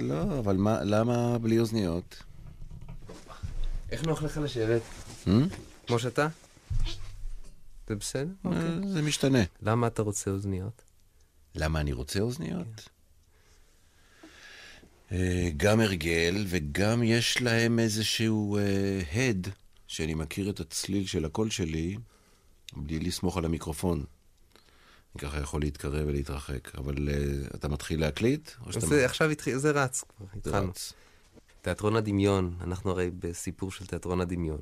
לא, אבל מה, למה בלי אוזניות? איך נוח לך לשבת? Hmm? כמו שאתה? זה בסדר? אוקיי. אה, זה משתנה. למה אתה רוצה אוזניות? למה אני רוצה אוזניות? אה, גם הרגל, וגם יש להם איזשהו אה, הד, שאני מכיר את הצליל של הקול שלי, בלי לסמוך על המיקרופון. אני ככה יכול להתקרב ולהתרחק. אבל אה, אתה מתחיל להקליט? או שאתה זה עכשיו התחיל, זה רץ כבר, התחלנו. רץ? תיאטרון הדמיון, אנחנו הרי בסיפור של תיאטרון הדמיון.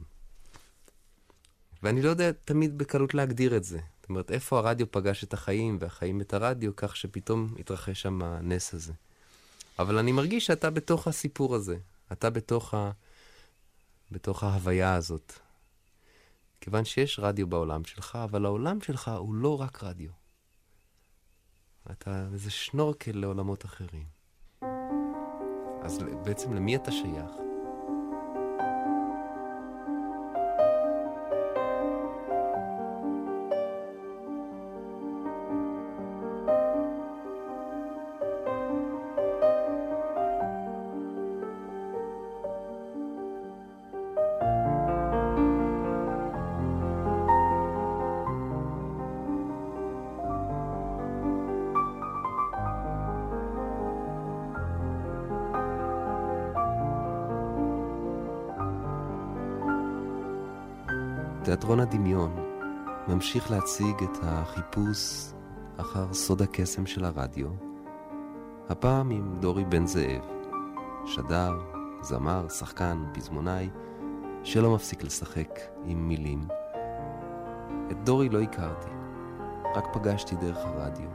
ואני לא יודע תמיד בקלות להגדיר את זה. זאת אומרת, איפה הרדיו פגש את החיים והחיים את הרדיו, כך שפתאום התרחש שם הנס הזה. אבל אני מרגיש שאתה בתוך הסיפור הזה. אתה בתוך, ה... בתוך ההוויה הזאת. כיוון שיש רדיו בעולם שלך, אבל העולם שלך הוא לא רק רדיו. אתה איזה שנורקל לעולמות אחרים. אז בעצם למי אתה שייך? תיאטרון הדמיון ממשיך להציג את החיפוש אחר סוד הקסם של הרדיו, הפעם עם דורי בן זאב, שדר, זמר, שחקן, פזמונאי, שלא מפסיק לשחק עם מילים. את דורי לא הכרתי, רק פגשתי דרך הרדיו.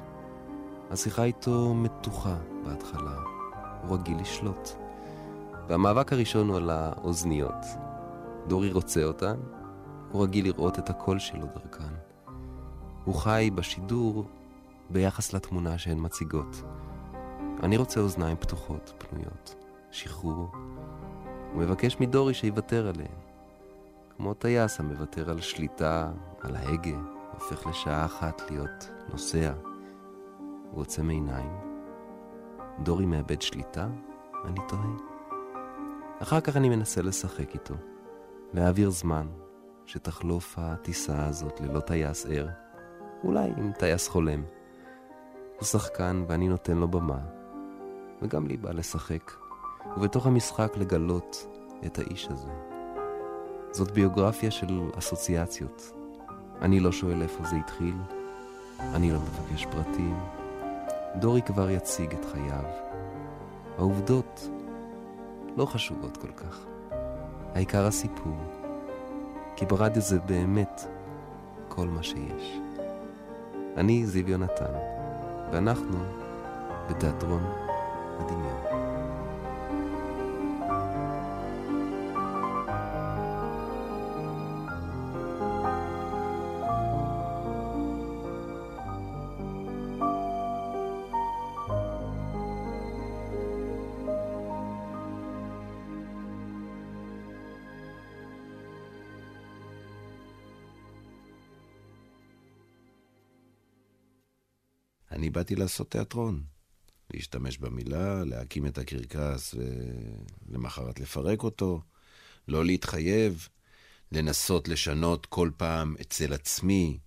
השיחה איתו מתוחה בהתחלה, הוא רגיל לשלוט. והמאבק הראשון הוא על האוזניות. דורי רוצה אותן, הוא רגיל לראות את הקול שלו דרכן. הוא חי בשידור ביחס לתמונה שהן מציגות. אני רוצה אוזניים פתוחות, פנויות, שחרור. הוא מבקש מדורי שיוותר עליהן. כמו טייס המוותר על שליטה, על ההגה, הופך לשעה אחת להיות נוסע. הוא עוצם עיניים. דורי מאבד שליטה? אני תוהה. אחר כך אני מנסה לשחק איתו, להעביר זמן, שתחלוף הטיסה הזאת ללא טייס ער, אולי עם טייס חולם. הוא שחקן ואני נותן לו במה, וגם לי בא לשחק, ובתוך המשחק לגלות את האיש הזה. זאת ביוגרפיה של אסוציאציות. אני לא שואל איפה זה התחיל, אני לא מבקש פרטים. דורי כבר יציג את חייו. העובדות לא חשובות כל כך. העיקר הסיפור. כי ברדיו זה באמת כל מה שיש. אני זיו יונתן, ואנחנו בתיאטרון הדמיון. באתי לעשות תיאטרון. להשתמש במילה, להקים את הקרקס ולמחרת לפרק אותו, לא להתחייב, לנסות לשנות כל פעם אצל עצמי,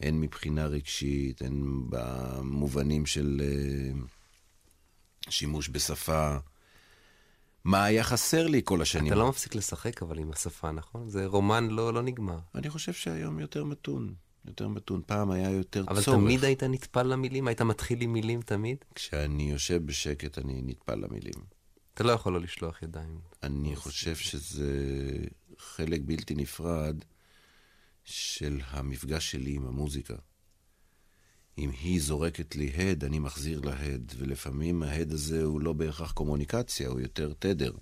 הן מבחינה רגשית, הן במובנים של אה, שימוש בשפה. מה היה חסר לי כל השנים? אתה לא מפסיק לשחק אבל עם השפה, נכון? זה רומן לא, לא נגמר. אני חושב שהיום יותר מתון. יותר מתון. פעם היה יותר אבל צורך. תמיד היית נטפל למילים? היית מתחיל עם מילים תמיד? כשאני יושב בשקט אני נטפל למילים. אתה לא יכול לא לשלוח ידיים. אני חושב שזה חלק בלתי נפרד של המפגש שלי עם המוזיקה. אם היא זורקת לי הד, אני מחזיר לה הד, ולפעמים ההד הזה הוא לא בהכרח קומוניקציה, הוא יותר תדר.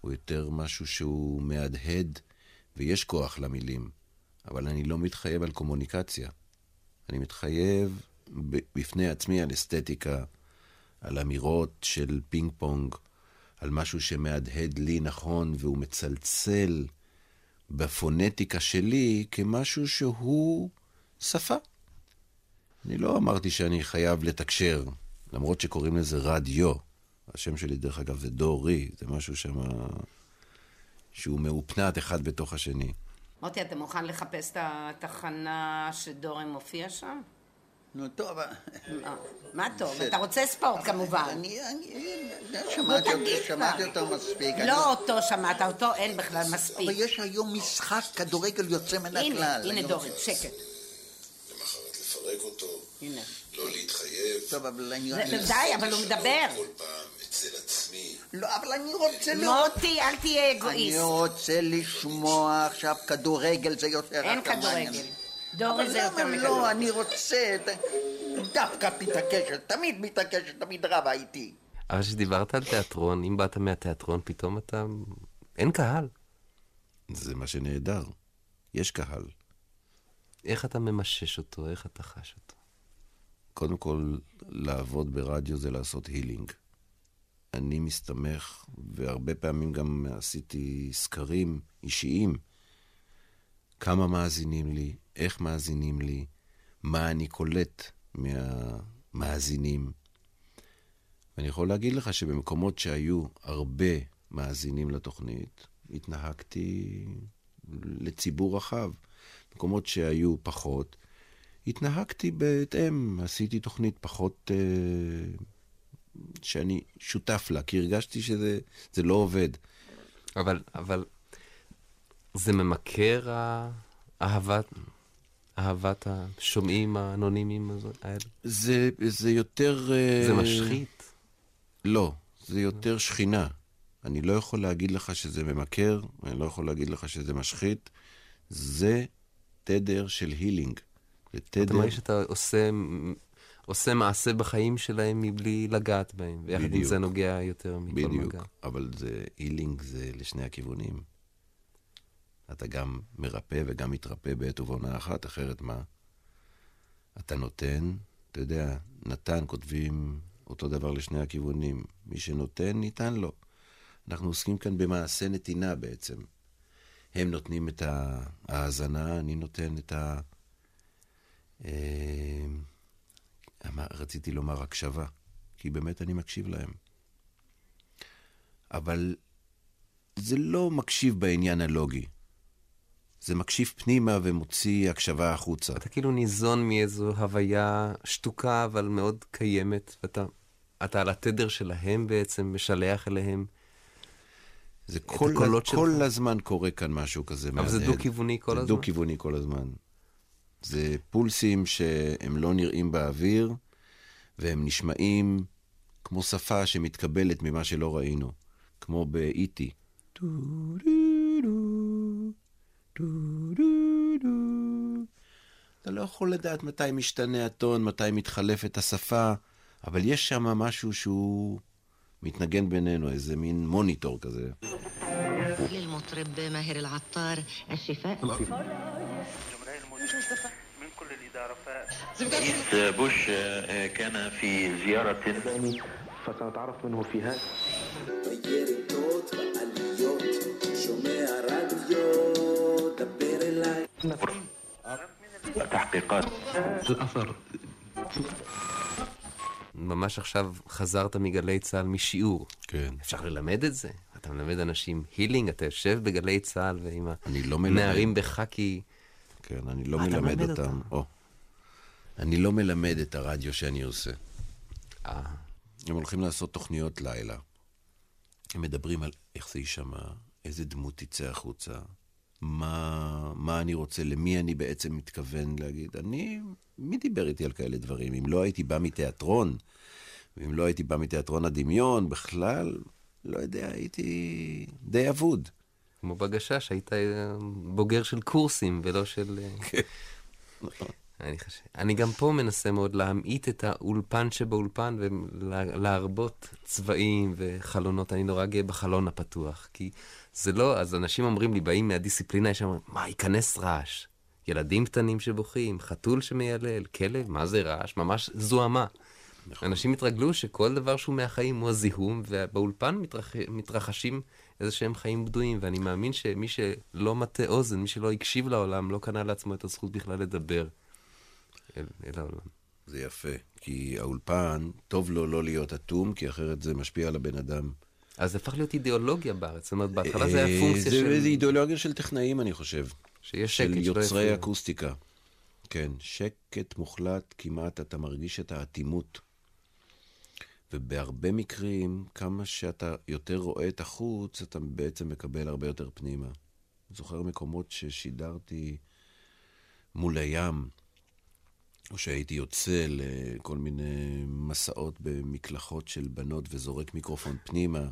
הוא יותר משהו שהוא מהדהד, ויש כוח למילים. אבל אני לא מתחייב על קומוניקציה. אני מתחייב בפני עצמי על אסתטיקה, על אמירות של פינג פונג, על משהו שמהדהד לי נכון והוא מצלצל בפונטיקה שלי כמשהו שהוא שפה. אני לא אמרתי שאני חייב לתקשר, למרות שקוראים לזה רדיו. השם שלי, דרך אגב, זה דורי, זה משהו שם שהוא מאופנת אחד בתוך השני. מוטי, אתה מוכן לחפש את התחנה שדורי מופיע שם? נו, טוב, אבל... מה טוב? אתה רוצה ספורט כמובן. אני, אני, שמעתי אותו, שמעתי אותו מספיק. לא אותו שמעת, אותו אין בכלל מספיק. אבל יש היום משחק כדורגל יוצא מן הכלל. הנה, הנה היום- דורי, שקט. למחרת לפרק אותו, הנה. לא להתחייב, טוב, אבל אני- די, אבל הוא מדבר. אצל עצמי. לא, אבל אני רוצה לראות... מוטי, אל תהיה אני אגואיסט. רוצה לשמוע עכשיו כדורגל, זה יותר... אין. כדורגל. דורי זה יותר אבל למה מכדורגל. לא, אני רוצה... דווקא מתעקשת, תמיד מתעקשת, תמיד רבה איתי. אבל כשדיברת על תיאטרון, אם באת מהתיאטרון, פתאום אתה... אין קהל. זה מה שנהדר. יש קהל. איך אתה ממשש אותו? איך אתה חש אותו? קודם כל, לעבוד ברדיו זה לעשות הילינג. אני מסתמך, והרבה פעמים גם עשיתי סקרים אישיים. כמה מאזינים לי, איך מאזינים לי, מה אני קולט מהמאזינים. ואני יכול להגיד לך שבמקומות שהיו הרבה מאזינים לתוכנית, התנהגתי לציבור רחב. מקומות שהיו פחות, התנהגתי בהתאם, עשיתי תוכנית פחות אה, שאני שותף לה, כי הרגשתי שזה זה לא עובד. אבל, אבל זה ממכר אהבת, אהבת השומעים האנונימיים האלה? זה, זה יותר... אה, זה משחית? לא, זה יותר שכינה. אני לא יכול להגיד לך שזה ממכר, אני לא יכול להגיד לך שזה משחית. זה תדר של הילינג. זה אתה תדר... מרגיש שאתה עושה, עושה מעשה בחיים שלהם מבלי לגעת בהם, ויחד עם בדיוק. זה נוגע יותר מכל בדיוק, מגע. אבל זה הילינג זה לשני הכיוונים. אתה גם מרפא וגם מתרפא בעת ובעונה אחת, אחרת מה? אתה נותן, אתה יודע, נתן, כותבים אותו דבר לשני הכיוונים. מי שנותן, ניתן לו. אנחנו עוסקים כאן במעשה נתינה בעצם. הם נותנים את ההאזנה, אני נותן את ה... אמר- רציתי לומר הקשבה, כי באמת אני מקשיב להם. אבל זה לא מקשיב בעניין הלוגי. זה מקשיב פנימה ומוציא הקשבה החוצה. אתה כאילו ניזון מאיזו הוויה שתוקה, אבל מאוד קיימת, ואתה אתה על התדר שלהם בעצם, משלח אליהם. זה כל, כל שלך. הזמן קורה כאן משהו כזה אבל זה מהדהד. דו-כיווני כל זה הזמן? דו-כיווני כל הזמן. זה פולסים שהם לא נראים באוויר, והם נשמעים כמו שפה שמתקבלת ממה שלא ראינו. כמו באיטי. אתה לא יכול לדעת מתי משתנה הטון, מתי מתחלפת השפה, אבל יש שם משהו שהוא מתנגן בינינו, איזה מין מוניטור כזה. للمطرب ماهر العطار الشفاء جمهورية الموسيقى من كل الإدارة رئيس بوش آه، كان في زيارة فسنتعرف منه في هذا בירידות, בעליות, שומע רדיו, דבר אליי. تحقيقات ממש עכשיו חזרת מגלי צה"ל משיעור. כן. אפשר ללמד את זה? אתה מלמד אנשים הילינג, אתה יושב בגלי צה"ל ועם אני לא מלמד. הנערים בחאקי. כן, אני לא אתה מלמד מלמד אותם. אותם? או. אני לא מלמד את הרדיו שאני עושה. אה, הם הולכים לעשות תוכניות לילה. הם מדברים על איך זה יישמע, איזה דמות תצא החוצה, מה, מה אני רוצה, למי אני בעצם מתכוון להגיד. אני, מי דיבר איתי על כאלה דברים? אם לא הייתי בא מתיאטרון, ואם לא הייתי בא מתיאטרון הדמיון, בכלל, לא יודע, הייתי די אבוד. כמו בגשש, היית אה, בוגר של קורסים ולא של... אה, אני חושב. אני גם פה מנסה מאוד להמעיט את האולפן שבאולפן ולהרבות צבעים וחלונות. אני נורא גאה בחלון הפתוח, כי זה לא, אז אנשים אומרים לי, באים מהדיסציפלינה, יש שם, מה, ייכנס רעש. ילדים קטנים שבוכים, חתול שמיילל, כלב, מה זה רעש? ממש זוהמה. אנשים התרגלו שכל דבר שהוא מהחיים הוא הזיהום, ובאולפן מתרח... מתרחשים איזה שהם חיים בדויים, ואני מאמין שמי שלא מטה אוזן, מי שלא הקשיב לעולם, לא קנה לעצמו את הזכות בכלל לדבר אל, אל העולם. זה יפה. כי האולפן, טוב לו לא להיות אטום, כי אחרת זה משפיע על הבן אדם. אז זה הפך להיות אידיאולוגיה בארץ. זאת אומרת, בהתחלה זה היה אה, פונקציה של... זה אידיאולוגיה של טכנאים, אני חושב. שיש של שקט, שלא יוצרי. אקוסטיקה. כן, שקט מוחלט כמעט, אתה מרגיש את האטימות. ובהרבה מקרים, כמה שאתה יותר רואה את החוץ, אתה בעצם מקבל הרבה יותר פנימה. זוכר מקומות ששידרתי מול הים, או שהייתי יוצא לכל מיני מסעות במקלחות של בנות וזורק מיקרופון פנימה,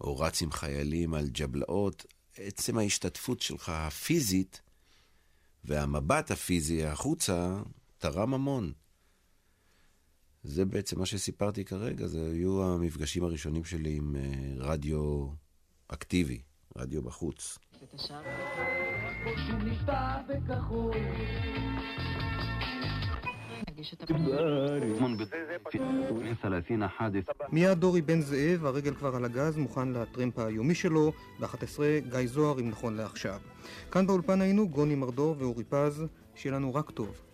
או רץ עם חיילים על ג'בלאות, עצם ההשתתפות שלך הפיזית והמבט הפיזי החוצה תרם המון. זה בעצם מה שסיפרתי כרגע, זה היו המפגשים הראשונים שלי עם אה, רדיו אקטיבי, רדיו בחוץ. מיד דורי בן זאב, הרגל כבר על הגז, מוכן לטרמפ היומי שלו, ב-11 גיא זוהר, אם נכון לעכשיו. כאן באולפן היינו גוני מרדור ואורי פז, שיהיה לנו רק טוב.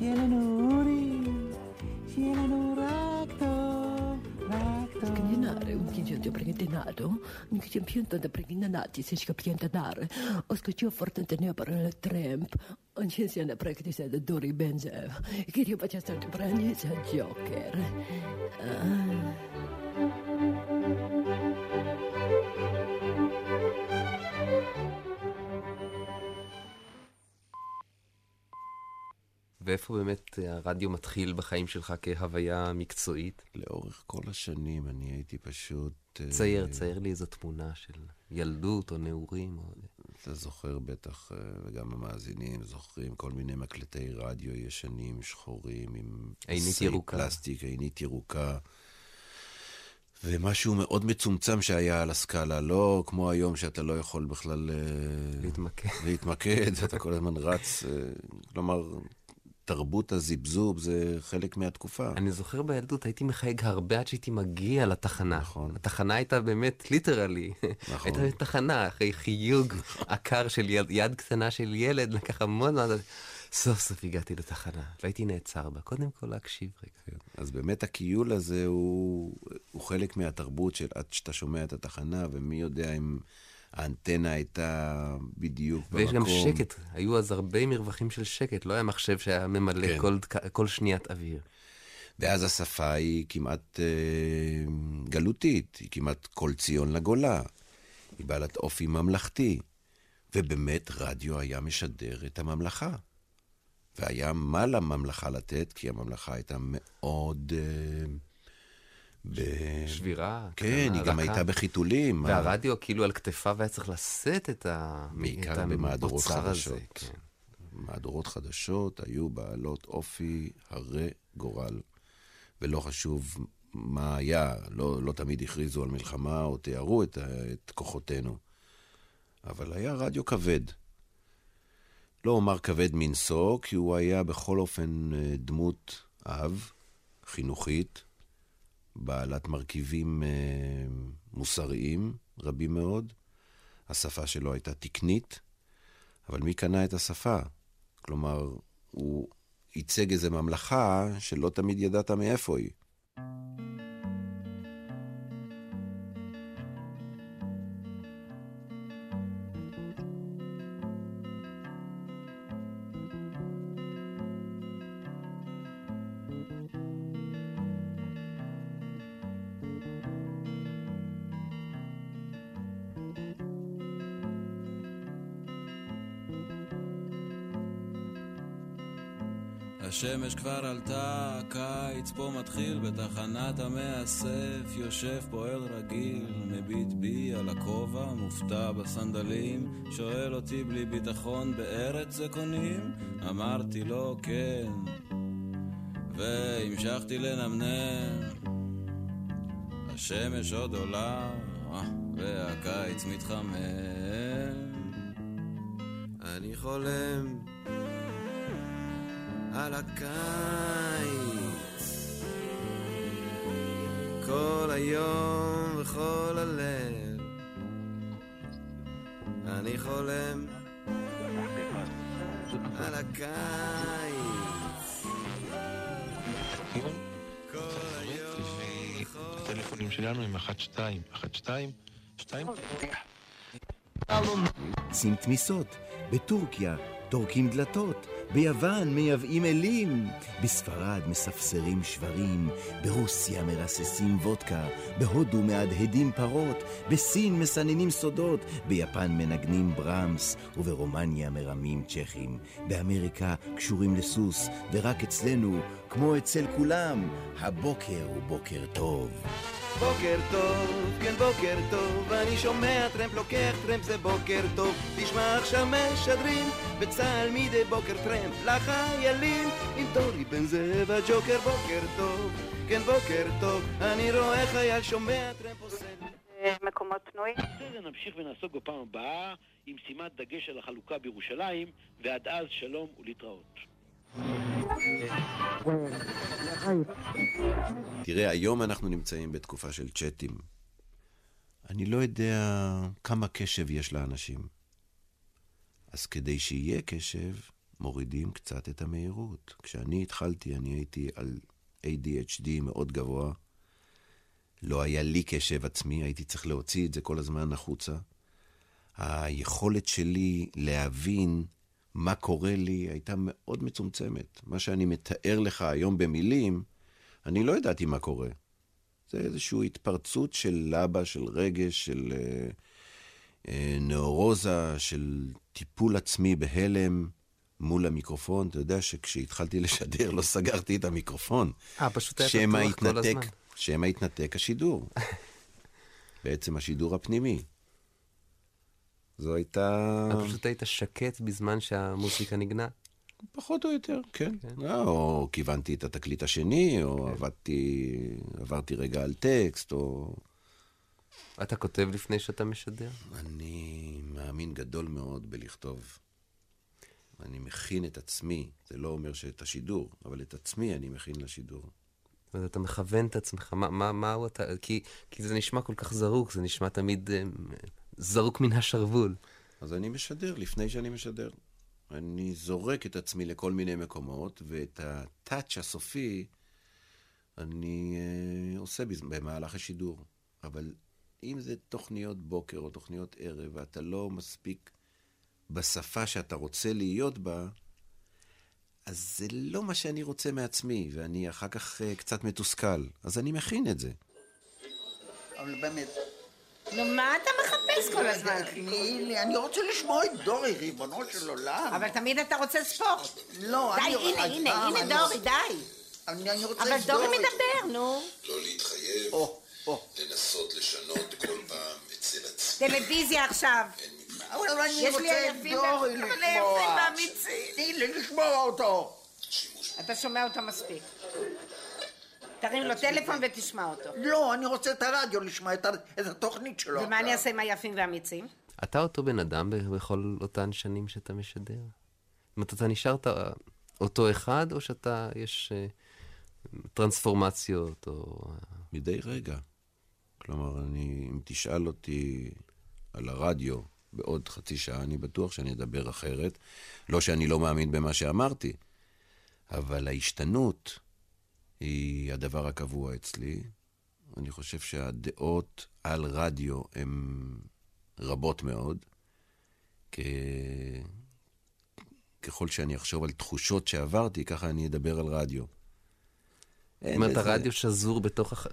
Cielo nori, cielo noracto, racto. Scandinare, un chingent de prietenado, un chingent pientă de prietenati, se șcă prietenare. O scăciu foarte tenebără în tremp, în ce înseamnă practice de dori benzev. Chiar eu pe această întreprindere joker. Ah. ואיפה באמת הרדיו מתחיל בחיים שלך כהוויה מקצועית? לאורך כל השנים אני הייתי פשוט... אה, צייר, צייר לי איזו תמונה של ילדות או נעורים. או... אתה זוכר בטח, אה, וגם המאזינים זוכרים, כל מיני מקלטי רדיו ישנים, שחורים, עם עינית ירוקה. פלסטיק, עינית ירוקה. ומשהו מאוד מצומצם שהיה על הסקאלה, לא כמו היום שאתה לא יכול בכלל... אה, להתמקד. להתמקד, אתה כל הזמן רץ. כלומר, תרבות הזבזוב זה חלק מהתקופה. אני זוכר בילדות הייתי מחייג הרבה עד שהייתי מגיע לתחנה. נכון. התחנה הייתה באמת ליטרלי. נכון. הייתה תחנה אחרי חיוג עקר של יד, יד קטנה של ילד, לקח המון זמן. סוף סוף הגעתי לתחנה, והייתי נעצר בה. קודם כל להקשיב רגע. אז באמת הכיול הזה הוא, הוא חלק מהתרבות של עד שאתה שומע את התחנה, ומי יודע אם האנטנה הייתה בדיוק ויש במקום. גם שקט, היו אז הרבה מרווחים של שקט, לא היה מחשב שהיה ממלא כן. כל, כל שניית אוויר. ואז השפה היא כמעט אה, גלותית, היא כמעט כל ציון לגולה. היא בעלת אופי ממלכתי. ובאמת רדיו היה משדר את הממלכה. והיה מה לממלכה לתת, כי הממלכה הייתה מאוד... אה, ב... שבירה. כן, קטנה, היא גם. הייתה בחיתולים. והרדיו כאילו על כתפיו היה צריך לשאת את ה- את בעיקר במהדורות המוצר הזה, חדשות. כן. מהדורות חדשות היו בעלות אופי הרה גורל. ולא חשוב מה היה, לא, לא תמיד הכריזו על מלחמה או תיארו את, את כוחותינו. אבל היה רדיו כבד. לא אומר כבד מנשוא, כי הוא היה בכל אופן אה, דמות אב, חינוכית, בעלת מרכיבים אה, מוסריים רבים מאוד. השפה שלו הייתה תקנית, אבל מי קנה את השפה? כלומר, הוא ייצג איזו ממלכה שלא תמיד ידעת מאיפה היא. השמש כבר עלתה, הקיץ פה מתחיל בתחנת המאסף, יושב פועל רגיל, מביט בי על הכובע, מופתע בסנדלים, שואל אותי בלי ביטחון, בארץ זה קונים? אמרתי לו כן, והמשכתי לנמנם, השמש עוד עולה, אה, והקיץ מתחמם. אני חולם על הקיץ כל היום וכל הלב אני חולם על הקיץ. הטלפונים שלנו הם 1-2, 1-2, 2. שים תמיסות, בטורקיה טורקים דלתות, ביוון מייבאים אלים, בספרד מספסרים שברים, ברוסיה מרססים וודקה, בהודו מהדהדים פרות, בסין מסננים סודות, ביפן מנגנים ברמס, וברומניה מרמים צ'כים, באמריקה קשורים לסוס, ורק אצלנו, כמו אצל כולם, הבוקר הוא בוקר טוב. בוקר טוב, כן בוקר טוב, אני שומע טרמפ לוקח טרמפ זה בוקר טוב, תשמע עכשיו משדרים בצה"ל מדי בוקר טרמפ לחיילים עם דורי בן זאב הג'וקר בוקר טוב, כן בוקר טוב, אני רואה חייל שומע טרמפ עושה מקומות פנויים. בסדר, נמשיך ונעסוק בפעם הבאה עם שימת דגש על החלוקה בירושלים, ועד אז שלום ולהתראות. תראה, היום אנחנו נמצאים בתקופה של צ'אטים. אני לא יודע כמה קשב יש לאנשים. אז כדי שיהיה קשב, מורידים קצת את המהירות. כשאני התחלתי, אני הייתי על ADHD מאוד גבוה. לא היה לי קשב עצמי, הייתי צריך להוציא את זה כל הזמן החוצה. היכולת שלי להבין מה קורה לי הייתה מאוד מצומצמת. מה שאני מתאר לך היום במילים, אני לא ידעתי מה קורה. זה איזושהי התפרצות של לבה, של רגש, של אה, אה, נאורוזה, של טיפול עצמי בהלם מול המיקרופון. אתה יודע שכשהתחלתי לשדר לא סגרתי את המיקרופון. אה, פשוט היה פתוח כל הזמן. שמא התנתק השידור. בעצם השידור הפנימי. זו הייתה... אתה פשוט היית שקט בזמן שהמוזיקה נגנה. פחות או יותר, כן. אה, או כיוונתי את התקליט השני, או עבדתי, עברתי רגע על טקסט, או... אתה כותב לפני שאתה משדר? אני מאמין גדול מאוד בלכתוב. אני מכין את עצמי, זה לא אומר שאת השידור, אבל את עצמי אני מכין לשידור. זאת אומרת, אתה מכוון את עצמך, מה, מה, מהו אתה, כי, כי זה נשמע כל כך זרוק, זה נשמע תמיד אה, זרוק מן השרוול. אז אני משדר לפני שאני משדר. אני זורק את עצמי לכל מיני מקומות, ואת הטאץ' הסופי אני אה, עושה במהלך השידור. אבל אם זה תוכניות בוקר או תוכניות ערב, ואתה לא מספיק בשפה שאתה רוצה להיות בה, אז זה לא מה שאני רוצה מעצמי, ואני אחר כך אה, קצת מתוסכל. אז אני מכין את זה. אבל באמת... נו, מה אתה מחפש כל הזמן? תני לי, אני רוצה לשמוע את דורי, ריבונו של עולם. אבל תמיד אתה רוצה ספורט. לא, די, אני... הנה, אז הנה, הנה אני דורי, די. אני רוצה אבל את דורי דורי. מדבר, נו. לא להתחייב, לנסות לשנות כל פעם אצל עצמי. טלוויזיה עכשיו. אבל אני יש לי רוצה את אלפים דורי אבל לשמוע. אלפים ואמיצים. תני לי לשמוע אותו. אתה שומע אותו מספיק. תרים לו טלפון ותשמע אותו. לא, אני רוצה את הרדיו לשמוע את את התוכנית שלו. ומה אני אעשה עם היפים והאמיצים? אתה אותו בן אדם בכל אותן שנים שאתה משדר? זאת אומרת, אתה נשארת אה, אותו אחד, או שאתה, יש אה, טרנספורמציות, או... מדי רגע. כלומר, אני, אם תשאל אותי על הרדיו בעוד חצי שעה, אני בטוח שאני אדבר אחרת. לא שאני לא מאמין במה שאמרתי, אבל ההשתנות היא הדבר הקבוע אצלי. אני חושב שהדעות על רדיו הן רבות מאוד. כ... ככל שאני אחשוב על תחושות שעברתי, ככה אני אדבר על רדיו. זאת אומרת, לזה- הרדיו שזור בתוך... הח...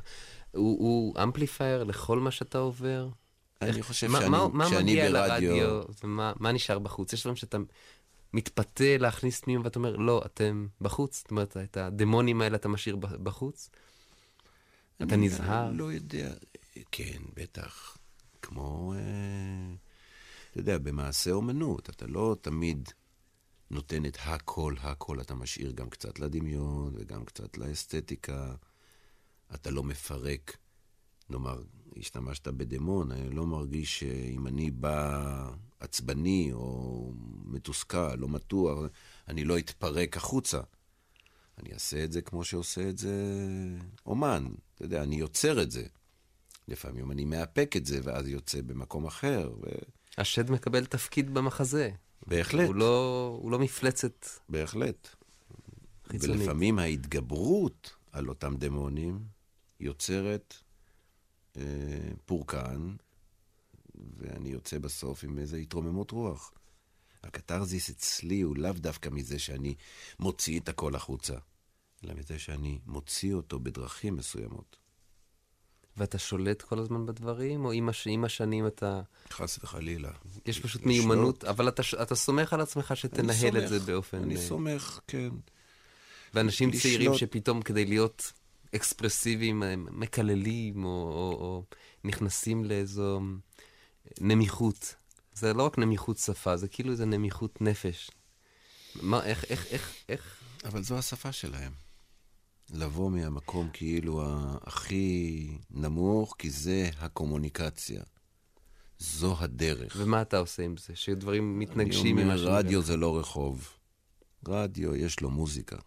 הוא, הוא אמפליפייר לכל מה שאתה עובר? אני איך- חושב מה- שאני- מה, מה שאני מגיע ברדיו- לרדיו ומה מה נשאר בחוץ? יש דברים שאתה מתפתה להכניס פנימה ואתה אומר, לא, אתם בחוץ? זאת אומרת, את הדמונים האלה אתה משאיר בחוץ? אתה אני נזהר? לא יודע, כן, בטח. כמו, אה, אתה יודע, במעשה אומנות, אתה לא תמיד נותן את הכל, הכל, אתה משאיר גם קצת לדמיון וגם קצת לאסתטיקה. אתה לא מפרק. נאמר, השתמשת בדמון, אני לא מרגיש שאם אני בא עצבני או מתוסכל או מתוח, אני לא אתפרק החוצה. אני אעשה את זה כמו שעושה את זה אומן. אתה יודע, אני יוצר את זה. לפעמים אני מאפק את זה, ואז יוצא במקום אחר. ו... השד מקבל תפקיד במחזה. בהחלט. הוא לא, הוא לא מפלצת. בהחלט. חיצונית. ולפעמים ההתגברות על אותם דמונים יוצרת אה, פורקן, ואני יוצא בסוף עם איזו התרוממות רוח. הקתרזיס אצלי הוא לאו דווקא מזה שאני מוציא את הכל החוצה, אלא מזה שאני מוציא אותו בדרכים מסוימות. ואתה שולט כל הזמן בדברים, או עם, הש... עם השנים אתה... חס וחלילה. יש פשוט לשלוט. מיומנות, אבל אתה, אתה סומך על עצמך שתנהל את זה סומך, באופן... אני אה, סומך, כן. ואנשים לשלוט. צעירים שפתאום כדי להיות אקספרסיביים, מקללים, או, או, או נכנסים לאיזו נמיכות. זה לא רק נמיכות שפה, זה כאילו איזה נמיכות נפש. מה, איך, איך, איך, איך... אבל זו השפה שלהם. לבוא מהמקום כאילו הכי נמוך, כי זה הקומוניקציה. זו הדרך. ומה אתה עושה עם זה? שדברים מתנגשים אני עם אומר, משהו? רדיו זה לא רחוב. רדיו, יש לו מוזיקה.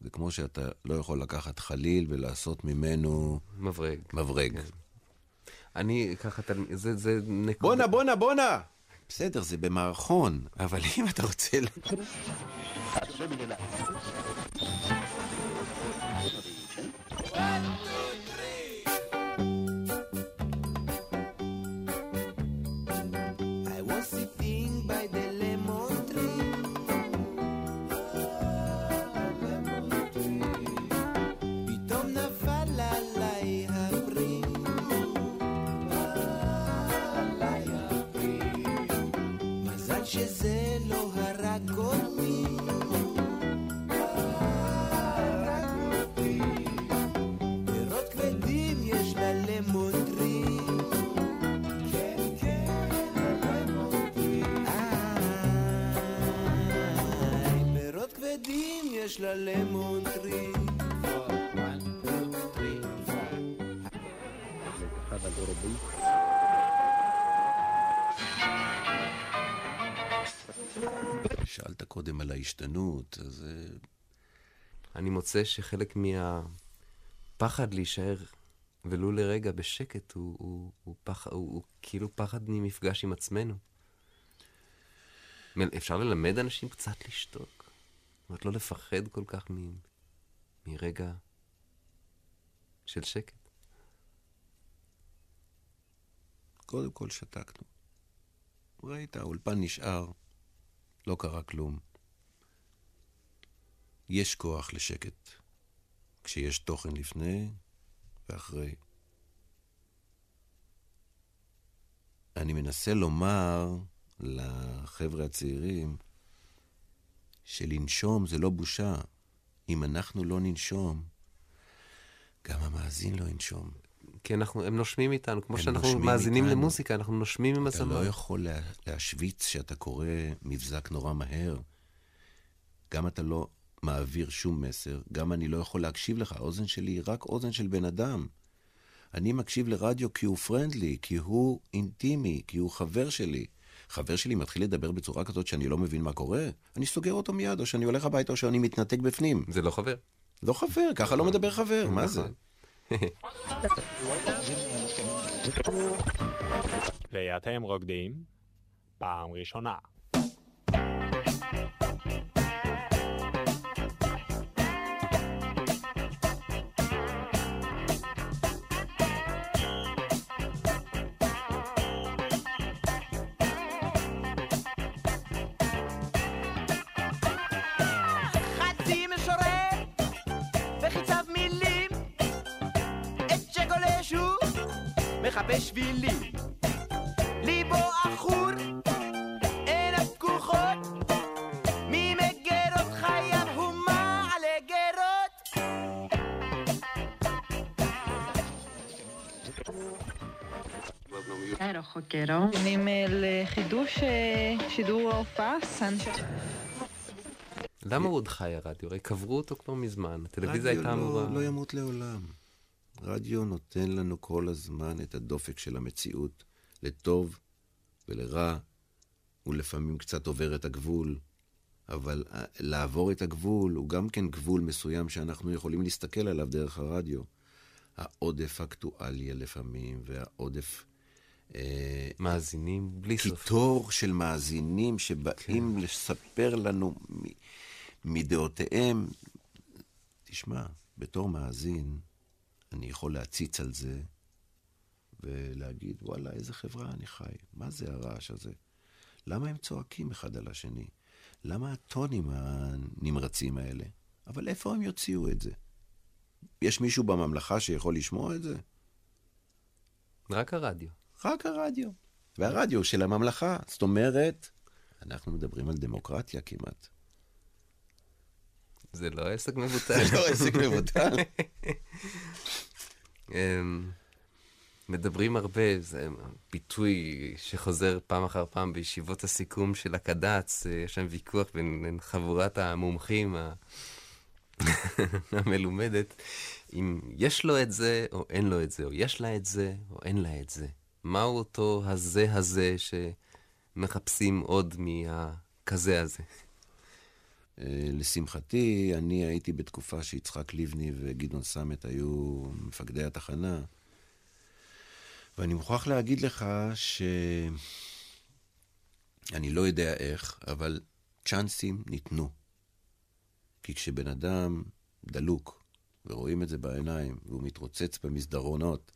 זה כמו שאתה לא יכול לקחת חליל ולעשות ממנו... מברג. מברג. אני ככה, תל- זה, זה נקודה... בואנה, בואנה, בואנה! בסדר, זה במערכון, אבל אם אתה רוצה... יש ללמון טרי. שאלת קודם על ההשתנות, אז... אה, אני מוצא שחלק מהפחד להישאר ולו לרגע בשקט הוא, הוא, הוא, פח, הוא, הוא כאילו פחד ממפגש עם עצמנו. אפשר ללמד אנשים קצת לשתוק? אומרת, לא לפחד כל כך מ, מרגע של שקט. קודם כל שתקנו. ראית, האולפן נשאר, לא קרה כלום. יש כוח לשקט, כשיש תוכן לפני ואחרי. אני מנסה לומר לחבר'ה הצעירים שלנשום זה לא בושה. אם אנחנו לא ננשום, גם המאזין לא ינשום. כי אנחנו, הם נושמים איתנו, כמו שאנחנו מאזינים איתנו. למוזיקה, אנחנו נושמים עם אתה הזמר. לא יכול לה, להשוויץ שאתה קורא מבזק נורא מהר. גם אתה לא מעביר שום מסר, גם אני לא יכול להקשיב לך. האוזן שלי היא רק אוזן של בן אדם. אני מקשיב לרדיו כי הוא פרנדלי, כי הוא אינטימי, כי הוא חבר שלי. חבר שלי מתחיל לדבר בצורה כזאת שאני לא מבין מה קורה, אני סוגר אותו מיד, או שאני הולך הביתה, או שאני מתנתק בפנים. זה לא חבר. לא חבר, ככה לא מדבר חבר, מה זה? ואתם רוקדים פעם ראשונה. מחפש שבילים ליבו עכור עיניו פקוחות ממגירות חייו הוא מעלה גרות פונים לחידוש אה, שידור ההופעה. למה הוא עוד חי הרדיו? הרי קברו אותו כבר מזמן. הטלוויזיה רדיו הייתה לא- אמורה... לא ימות לעולם. רדיו נותן לנו כל הזמן את הדופק של המציאות, לטוב ולרע, ולפעמים קצת עובר את הגבול, אבל אה, לעבור את הגבול הוא גם כן גבול מסוים שאנחנו יכולים להסתכל עליו דרך הרדיו. העודף אקטואליה לפעמים, והעודף אה, מאזינים בלי סוף. קיטור של מאזינים שבאים לספר לנו מ- מדעותיהם. תשמע, בתור מאזין, אני יכול להציץ על זה ולהגיד, וואלה, איזה חברה אני חי. מה זה הרעש הזה? למה הם צועקים אחד על השני? למה הטונים הנמרצים האלה? אבל איפה הם יוציאו את זה? יש מישהו בממלכה שיכול לשמוע את זה? רק הרדיו. רק הרדיו. והרדיו של הממלכה. זאת אומרת, אנחנו מדברים על דמוקרטיה כמעט. זה לא עסק מבוטל. זה לא עסק מבוטל. אמ, מדברים הרבה, זה ביטוי שחוזר פעם אחר פעם בישיבות הסיכום של הקד"צ, אה, יש שם ויכוח בין, חבורת המומחים המלומדת, אם יש לו את זה או אין לו את זה, או יש לה את זה או אין לה את זה. מהו אותו הזה הזה שמחפשים עוד מהכזה הזה? אה, לשמחתי, אני הייתי בתקופה שיצחק לבני וגדעון סמט היו מפקדי התחנה, ואני מוכרח להגיד לך ש... אני לא יודע איך, אבל צ'אנסים ניתנו. כי כשבן אדם דלוק, ורואים את זה בעיניים, והוא מתרוצץ במסדרונות,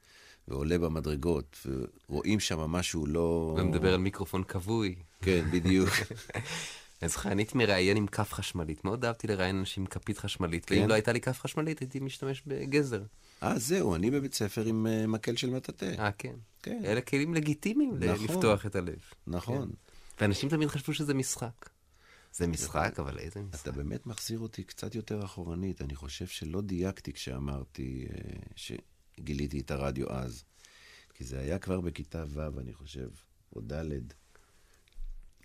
ועולה במדרגות, ורואים שם משהו לא... ומדבר על מיקרופון כבוי. כן, בדיוק. אז זוכר, אני הייתי מראיין עם כף חשמלית. מאוד אהבתי לראיין אנשים עם כפית חשמלית. כן? ואם לא הייתה לי כף חשמלית, הייתי משתמש בגזר. אה, זהו, אני בבית ספר עם אה, מקל של מטאטא. אה, כן. כן. אלה כלים לגיטימיים נכון. לפתוח את הלב. נכון. כן. ואנשים תמיד חשבו שזה משחק. זה משחק, אבל איזה משחק. אתה באמת מחזיר אותי קצת יותר אחורנית. אני חושב שלא דייקתי כשאמרתי אה, שגיליתי את הרדיו אז. כי זה היה כבר בכיתה ו', אני חושב, או ד'.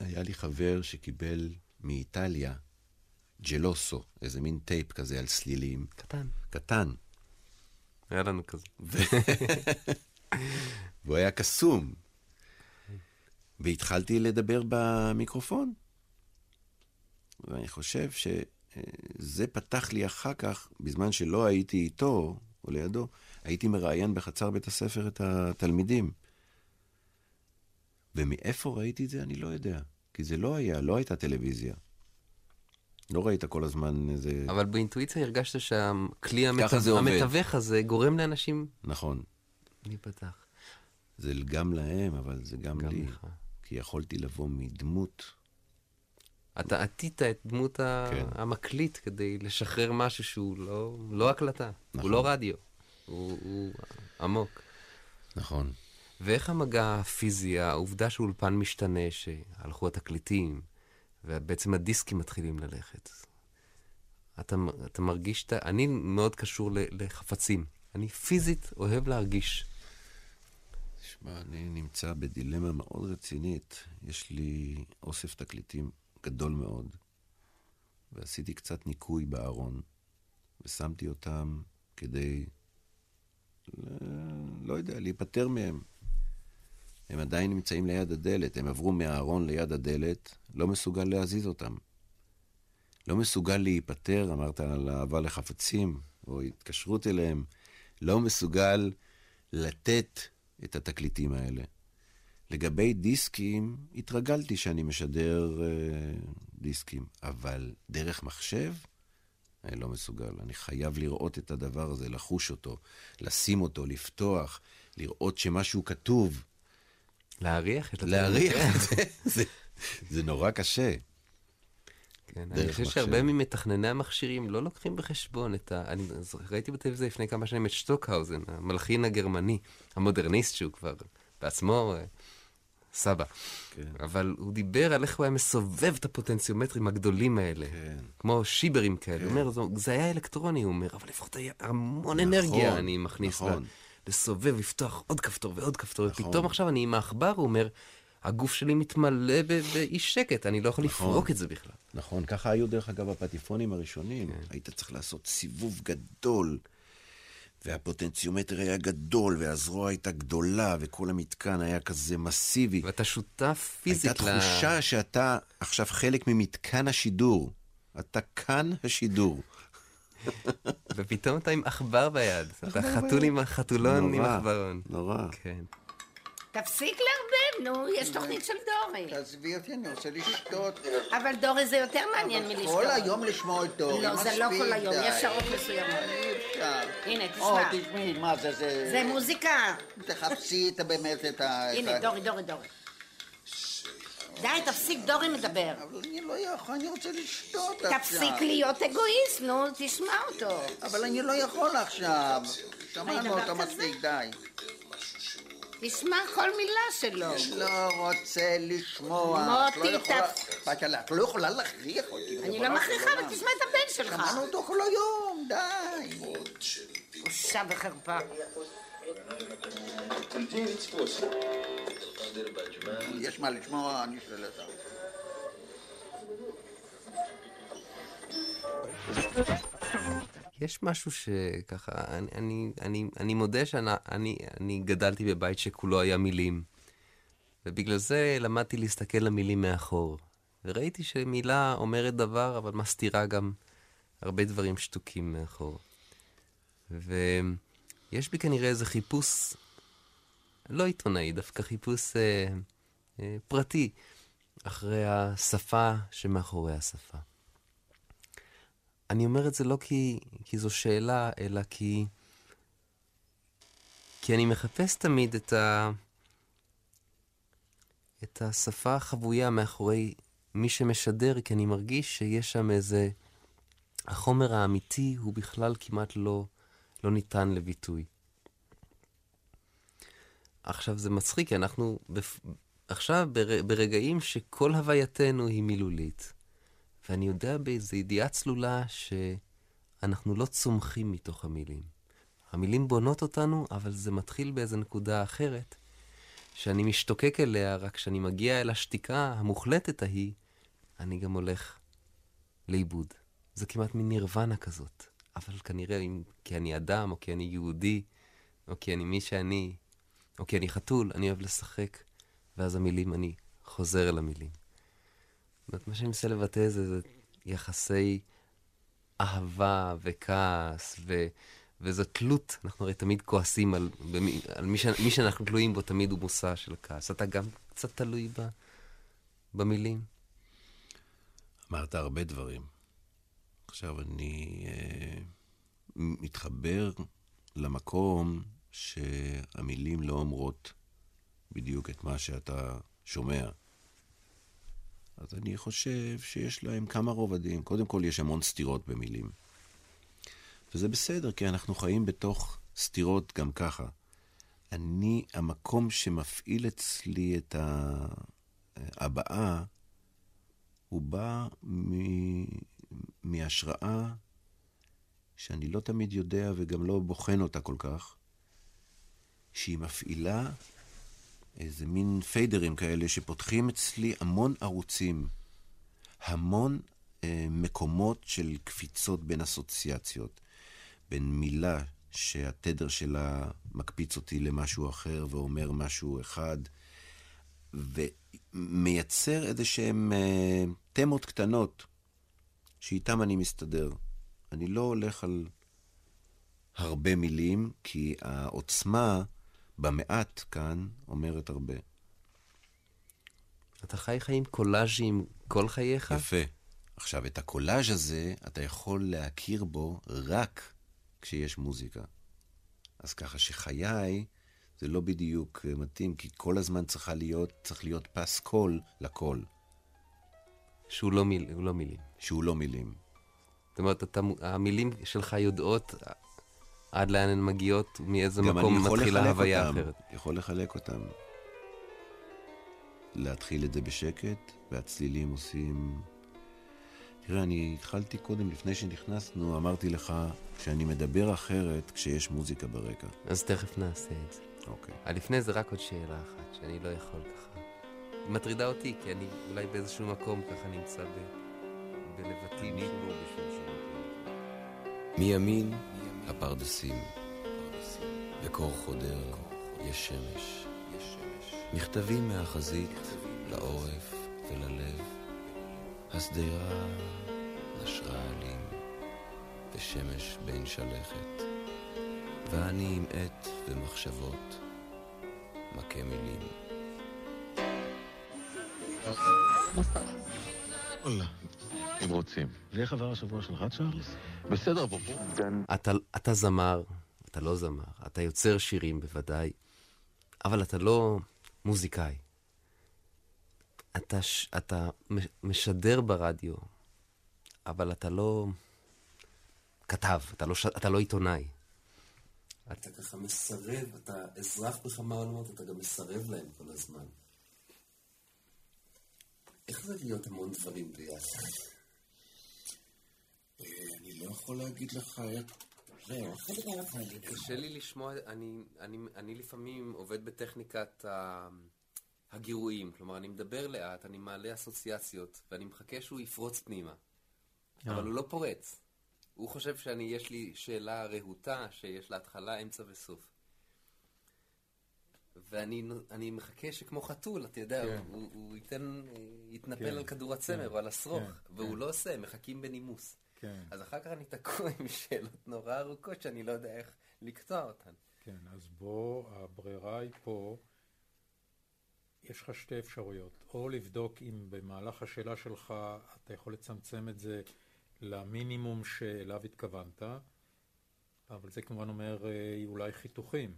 היה לי חבר שקיבל מאיטליה ג'לוסו, איזה מין טייפ כזה על סלילים. קטן. קטן. היה לנו כזה. והוא היה קסום. והתחלתי לדבר במיקרופון. ואני חושב שזה פתח לי אחר כך, בזמן שלא הייתי איתו או לידו, הייתי מראיין בחצר בית הספר את התלמידים. ומאיפה ראיתי את זה אני לא יודע. כי זה לא היה, לא הייתה טלוויזיה. לא ראית כל הזמן איזה... אבל באינטואיציה הרגשת שהכלי. עובד. המתווך הזה גורם לאנשים נכון. להיפתח. זה גם להם, אבל זה גם, גם לי. לך. כי יכולתי לבוא מדמות. אתה עטית את דמות. כן. המקליט כדי לשחרר משהו שהוא לא, לא הקלטה, נכון. הוא לא רדיו, הוא, הוא עמוק. נכון. ואיך המגע הפיזי, העובדה שאולפן משתנה, שהלכו התקליטים, ובעצם הדיסקים מתחילים ללכת. אתה, אתה מרגיש, את ה- אני מאוד קשור לחפצים. אני פיזית אוהב להרגיש. תשמע, אני נמצא בדילמה מאוד רצינית. יש לי אוסף תקליטים גדול מאוד, ועשיתי קצת ניקוי בארון, ושמתי אותם כדי, ל... לא יודע, להיפטר מהם. הם עדיין נמצאים ליד הדלת, הם עברו מהארון ליד הדלת, לא מסוגל להזיז אותם. לא מסוגל להיפטר, אמרת על אהבה לחפצים, או התקשרות אליהם, לא מסוגל לתת את התקליטים האלה. לגבי דיסקים, התרגלתי שאני משדר אה, דיסקים, אבל דרך מחשב, אני לא מסוגל. אני חייב לראות את הדבר הזה, לחוש אותו, לשים אותו, לפתוח, לראות שמשהו כתוב. להריח את. להריח. את זה. זה. זה נורא קשה. כן, אני חושב מחשב. שהרבה ממתכנני המכשירים לא לוקחים בחשבון את ה... אני ראיתי בטלוויזיה לפני כמה שנים את שטוקהאוזן, המלחין הגרמני, המודרניסט שהוא כבר בעצמו אה, סבא. כן. אבל הוא דיבר על איך הוא היה מסובב את הפוטנציומטרים הגדולים האלה. כן. כמו שיברים כאלה. כן. הוא אומר, "זו- זה היה אלקטרוני, הוא אומר, אבל לפחות היה המון נכון, אנרגיה אני מכניס לה. לסובב, לפתוח עוד כפתור ועוד כפתור, נכון. ופתאום עכשיו אני עם העכבר, הוא אומר, הגוף שלי מתמלא באי שקט, אני לא יכול נכון. לפרוק את זה בכלל. נכון, ככה היו דרך אגב הפטיפונים הראשונים. כן. היית צריך לעשות סיבוב גדול, והפוטנציומטר היה גדול, והזרוע הייתה גדולה, וכל המתקן היה כזה מסיבי. ואתה שותף פיזית הייתה תחושה שאתה עכשיו חלק ממתקן השידור. אתה כאן השידור. ופתאום אתה עם עכבר ביד. אתה חתול. עם החתולון עם עכברון. נורא. כן. תפסיק לערבב, נו, יש תוכנית של דורי. תעזבי אותי, אני רוצה לשתות. אבל דורי זה יותר מעניין מלשתות. כל היום לשמוע את דורי, לא, זה לא כל היום. יש שעות מסוימות. הנה, או, תשמע. תשמעי, מה זה, זה... זה מוזיקה. תחפשי את באמת את ה... הנה, דורי, דורי, דורי. די, תפסיק, דורי מדבר. אבל אני לא יכול, אני רוצה לשתות עכשיו. תפסיק להיות אגואיסט, נו, תשמע אותו. אבל אני לא יכול עכשיו. שמענו אותו? מספיק, די. תשמע כל מילה שלו. לא רוצה לשמוע. מוטי, לא יכולה- תפ- מה, את לא יכולה להכריח אותי. אני לא מכריחה. אבל תשמע את הבן שלך. שמענו אותו כל היום, די. בושה וחרפה. יש מה לשמוע, אני שואל אותך. יש משהו שככה, אני, אני, אני, אני מודה שאני אני, אני גדלתי בבית שכולו היה מילים. ובגלל זה למדתי להסתכל למילים מאחור. וראיתי שמילה אומרת דבר, אבל מסתירה גם הרבה דברים שתוקים מאחור. ויש בי כנראה איזה חיפוש, לא עיתונאי, דווקא חיפוש אה, אה, פרטי, אחרי השפה שמאחורי השפה. אני אומר את זה לא כי, כי זו שאלה, אלא כי, כי אני מחפש תמיד את, ה, את השפה החבויה מאחורי מי שמשדר, כי אני מרגיש שיש שם איזה... החומר האמיתי הוא בכלל כמעט לא, לא ניתן לביטוי. עכשיו, זה מצחיק, כי אנחנו בפ... עכשיו בר... ברגעים שכל הווייתנו היא מילולית. ואני יודע באיזו ידיעה צלולה שאנחנו לא צומחים מתוך המילים. המילים בונות אותנו, אבל זה מתחיל באיזו נקודה אחרת, שאני משתוקק אליה, רק כשאני מגיע אל השתיקה המוחלטת ההיא, אני גם הולך לאיבוד. זה כמעט מין נירוונה כזאת. אבל כנראה אם כי אני אדם, או כי אני יהודי, או כי אני מי שאני, או כי אני חתול, אני אוהב לשחק, ואז המילים, אני חוזר אל המילים. זאת מה שאני מנסה לבטא זה, זה יחסי אהבה וכעס, ו, וזו תלות. אנחנו הרי תמיד כועסים על, במי, על מי, ש, מי שאנחנו תלויים בו, תמיד הוא מושא של כעס. אתה גם קצת תלוי ב, במילים. אמרת הרבה דברים. עכשיו אני אה, מתחבר למקום שהמילים לא אומרות בדיוק את מה שאתה שומע. אז אני חושב שיש להם כמה רובדים. קודם כל, יש המון סתירות במילים. וזה בסדר, כי אנחנו חיים בתוך סתירות גם ככה. אני, המקום שמפעיל אצלי את ההבעה, הוא בא מ... מהשראה שאני לא תמיד יודע וגם לא בוחן אותה כל כך, שהיא מפעילה איזה מין פיידרים כאלה שפותחים אצלי המון ערוצים, המון אה, מקומות של קפיצות בין אסוציאציות, בין מילה שהתדר שלה מקפיץ אותי למשהו אחר ואומר משהו אחד, ומייצר איזה שהן אה, תמות קטנות שאיתן אני מסתדר. אני לא הולך על הרבה מילים, כי העוצמה במעט כאן אומרת הרבה. אתה חי חיים קולאז'ים כל חייך? יפה. עכשיו, את הקולאז' הזה, אתה יכול להכיר בו רק כשיש מוזיקה. אז ככה שחיי זה לא בדיוק אה, מתאים, כי כל הזמן צריכה להיות, צריך להיות פס קול לקול. שהוא לא, מיל, לא מילים. שהוא לא מילים. זאת אומרת, אתה, המילים שלך יודעות עד לאן הן מגיעות, מאיזה מקום מתחילה הוויה אותם, אחרת. יכול לחלק אותם. להתחיל את זה בשקט, והצלילים עושים... תראה, אני התחלתי קודם, לפני שנכנסנו, אמרתי לך שאני מדבר אחרת כשיש מוזיקה ברקע. אז תכף נעשה את זה. אוקיי. Okay. לפני זה רק עוד שאלה אחת, שאני לא יכול ככה. היא מטרידה אותי, כי אני אולי באיזשהו מקום ככה נמצא ב... בלבטים. מימין הפרדסים, בקור חודר יש שמש. מכתבים מהחזית לעורף וללב, השדרה נשרה עלים, ושמש בין שלכת, ואני עם עט ומחשבות, מכה מילים. וואלה, אם רוצים. ואיך עבר השבוע שלך, צ'ארלס? בסדר, בוא. אתה, אתה זמר, אתה לא זמר, אתה יוצר שירים בוודאי, אבל אתה לא מוזיקאי. אתה, ש- אתה משדר ברדיו, אבל אתה לא כתב, אתה לא, אתה לא עיתונאי. אתה ככה מסרב, אתה אזרח בכמה עולמות, אתה גם מסרב להם כל הזמן. איך זה להיות המון דברים ביחד? אני לא יכול להגיד לך איך... לא לך. קשה לי לשמוע, אני, אני, אני לפעמים עובד בטכניקת ה- הגירויים, כלומר, אני מדבר לאט, אני מעלה אסוציאציות, ואני מחכה שהוא יפרוץ פנימה. אה. אבל הוא לא פורץ. הוא חושב שאני, יש לי שאלה רהוטה, שיש לה התחלה, אמצע וסוף. ואני מחכה שכמו חתול, אתה יודע, כן. הוא, הוא ייתן, יתנפל כן, על כדור הצמר כן, או על השרוך, כן, והוא כן. לא עושה, מחכים בנימוס. כן. אז אחר כך אני תקוע עם שאלות נורא ארוכות שאני לא יודע איך לקטוע אותן. כן, אז בוא, הברירה היא פה, יש לך שתי אפשרויות. או לבדוק אם במהלך השאלה שלך אתה יכול לצמצם את זה למינימום שאליו התכוונת, אבל זה כמובן אומר אה, אולי חיתוכים.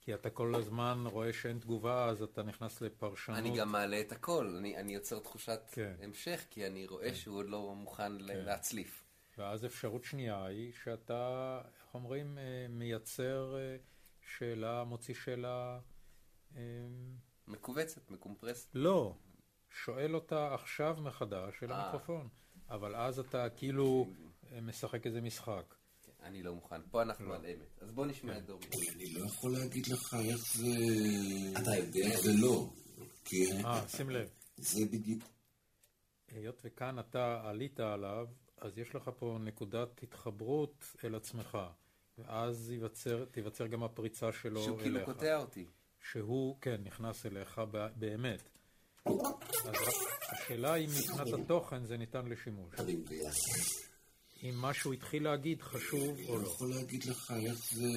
כי אתה כל הזמן רואה שאין תגובה, אז אתה נכנס לפרשנות. אני גם מעלה את הכל, אני, אני יוצר תחושת כן. המשך, כי אני רואה כן. שהוא עוד לא מוכן כן. להצליף. ואז אפשרות שנייה היא שאתה, איך אומרים, אה, מייצר אה, שאלה, מוציא שאלה... אה, מכווצת, מקומפרסת. לא, שואל אותה עכשיו מחדש אל. המיקרופון, אבל אז אתה כאילו משחק איזה משחק. אני לא מוכן, פה אנחנו לא. על אמת. אז בוא נשמע כן. את דורי. אני לא יכול להגיד לך איך זה... אתה יודע. זה לא. כי... אה, שים לב. זה בדיוק... היות וכאן אתה עלית עליו, אז יש לך פה נקודת התחברות אל עצמך, ואז ייווצר, תיווצר גם הפריצה שלו שהוא אליך. כאילו קוטע אותי. שהוא, כן, נכנס אליך באמת. אז השאלה היא מבחינת התוכן זה ניתן לשימוש. אם משהו התחיל להגיד חשוב או אני לא. יכול להגיד לך איך זה...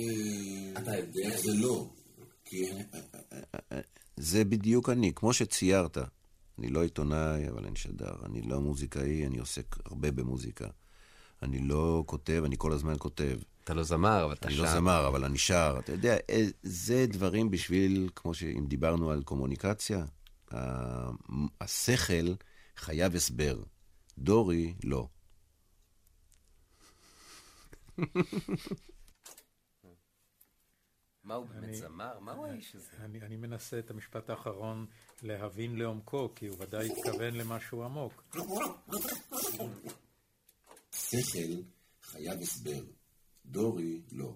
אתה יודע. זה לא. כי... זה בדיוק אני, כמו שציירת. אני לא עיתונאי, אבל אני שדר. אני לא מוזיקאי, אני עוסק הרבה במוזיקה. אני לא כותב, אני כל הזמן כותב. אתה לא זמר, אבל אתה אני שר. לא זמר, אבל אני שר. אתה יודע, אה, זה דברים בשביל, כמו שאם דיברנו על קומוניקציה, השכל חייב הסבר. דורי, לא. מה הוא באמת זמר? מה הוא האיש הזה? אני, אני מנסה את המשפט האחרון להבין לעומקו, כי הוא ודאי התכוון למשהו עמוק. שכל חייב הסבר. דורי, לא.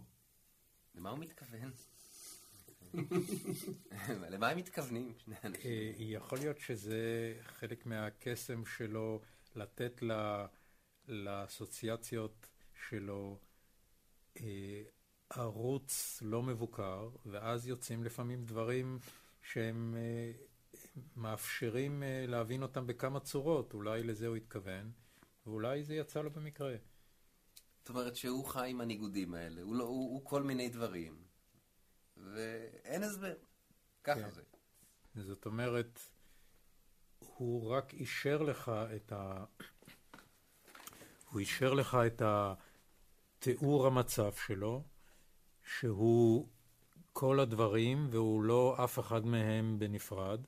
למה הוא מתכוון? למה הם מתכוונים, יכול להיות שזה חלק מהקסם שלו לתת ל- לאסוציאציות שלו אה, ערוץ לא מבוקר, ואז יוצאים לפעמים דברים שהם אה, מאפשרים אה, להבין אותם בכמה צורות. אולי לזה הוא התכוון, ואולי זה יצא לו במקרה. זאת אומרת שהוא חי עם הניגודים האלה, הוא, לא, הוא, הוא כל מיני דברים, ואין הסבר. ככה כן. זה. זאת אומרת, הוא רק אישר לך את ה... הוא אישר לך את התיאור המצב שלו, שהוא כל הדברים והוא לא אף אחד מהם בנפרד,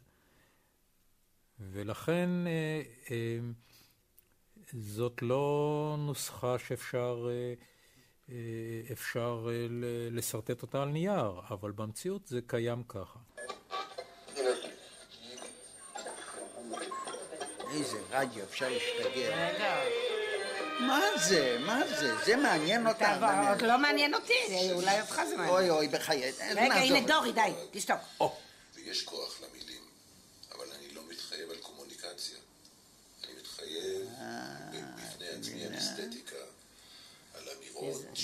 ולכן אה, אה, זאת לא נוסחה שאפשר אה, אה, אפשר אה, ל- לשרטט אותה על נייר, אבל במציאות זה קיים ככה. איזה רדיו, אפשר להשתגע. מה זה? מה זה? זה מעניין. אתה עוד לא מעניין אותי, אולי אותך זה מעניין. אוי אוי, בחיי. רגע, הנה דורי, די, תשתוק. ויש כוח למילים, אבל אני לא מתחייב על קומוניקציה. אני מתחייב בפני עצמי על אסתטיקה.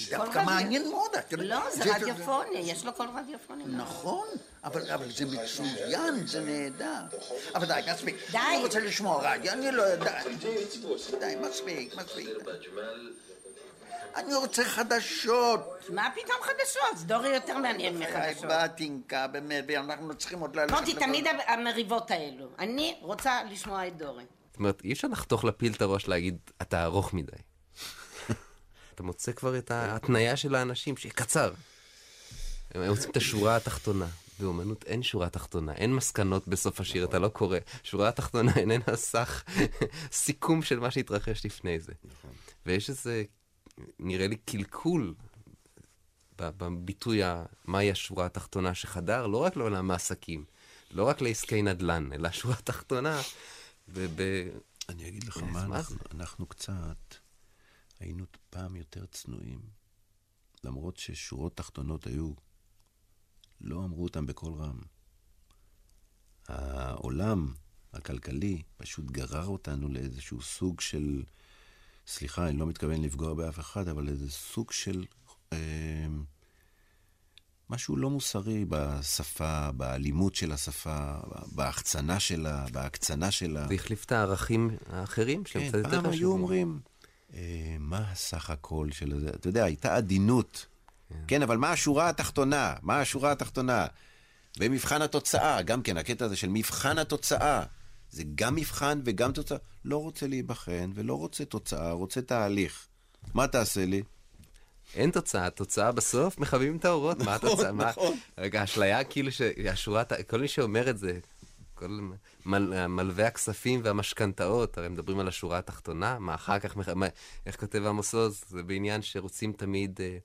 דווקא מעניין מאוד. לא, זה רדיופוני, יש לו קול רדיופוני. נכון, אבל אבל זה מצוין, זה נהדר. אבל די, מספיק. די. אני רוצה לשמוע רדיו, אני לא יודע. די, מספיק, מספיק. אני רוצה חדשות. מה פתאום חדשות? דורי יותר מעניין מחדשות. באטינקה, באמת, ואנחנו צריכים עוד ללכת... מוטי, תמיד המריבות האלו. אני רוצה לשמוע את דורי. זאת אומרת, אי אפשר לחתוך לפיל את הראש להגיד, אתה ארוך מדי. אתה מוצא כבר את ההתניה של האנשים, שיהיה קצר. הם רוצים את השורה התחתונה. באומנות אין שורה תחתונה, אין מסקנות בסוף השיר, אתה לא קורא. שורה התחתונה איננה סך סיכום של מה שהתרחש לפני זה. ויש איזה, נראה לי, קלקול בביטוי מהי השורה התחתונה שחדר, לא רק לעולם העסקים, לא רק לעסקי נדל"ן, אלא השורה התחתונה. אני אגיד לך מה, מה אנחנו, אנחנו קצת היינו פעם יותר צנועים. למרות ששורות תחתונות היו, לא אמרו אותם בקול רם. העולם הכלכלי פשוט גרר אותנו לאיזשהו סוג של, סליחה, אני לא מתכוון לפגוע באף אחד, אבל איזה סוג של אה, משהו לא מוסרי בשפה, באלימות של השפה, בהחצנה שלה, בהקצנה שלה. זה החליף את הערכים האחרים כן, קצת יותר פעם. היו אומרים, מה הסך הכל של זה? אתה יודע, הייתה עדינות. כן, אבל מה השורה התחתונה? מה השורה התחתונה? ומבחן התוצאה, גם כן, הקטע הזה של מבחן התוצאה. זה גם מבחן וגם תוצאה. לא רוצה להיבחן ולא רוצה תוצאה, רוצה תהליך. מה תעשה לי? אין תוצאה, תוצאה בסוף, מכבים את האורות, מה נכון, התוצאה? מה- נכון. רגע, האשליה כאילו שהשורה, כל מי שאומר את זה, כל מל, מלווי הכספים והמשכנתאות, הרי מדברים על השורה התחתונה, מה אחר כך, מה, איך כותב עמוס עוז? זה בעניין שרוצים תמיד, אה,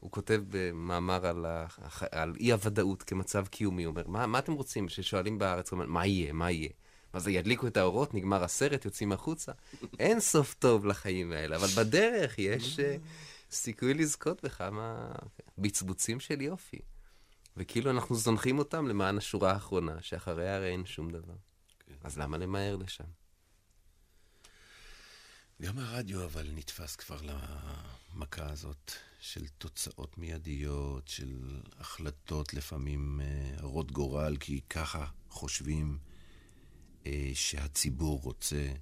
הוא כותב במאמר על, ה, על אי-הוודאות כמצב קיומי, הוא אומר, מה, מה אתם רוצים? ששואלים בארץ, אומר, מה יהיה, מה יהיה? מה זה, ידליקו את האורות, נגמר הסרט, יוצאים החוצה? אין סוף טוב לחיים האלה, אבל בדרך יש אה, סיכוי לזכות בכמה בצבוצים של יופי. וכאילו אנחנו זונחים אותם למען השורה האחרונה, שאחריה הרי אין שום דבר. אז למה למהר לשם? גם הרדיו אבל נתפס כבר למכה הזאת של תוצאות מיידיות, של החלטות לפעמים אה, הרות גורל, כי ככה חושבים אה, שהציבור רוצה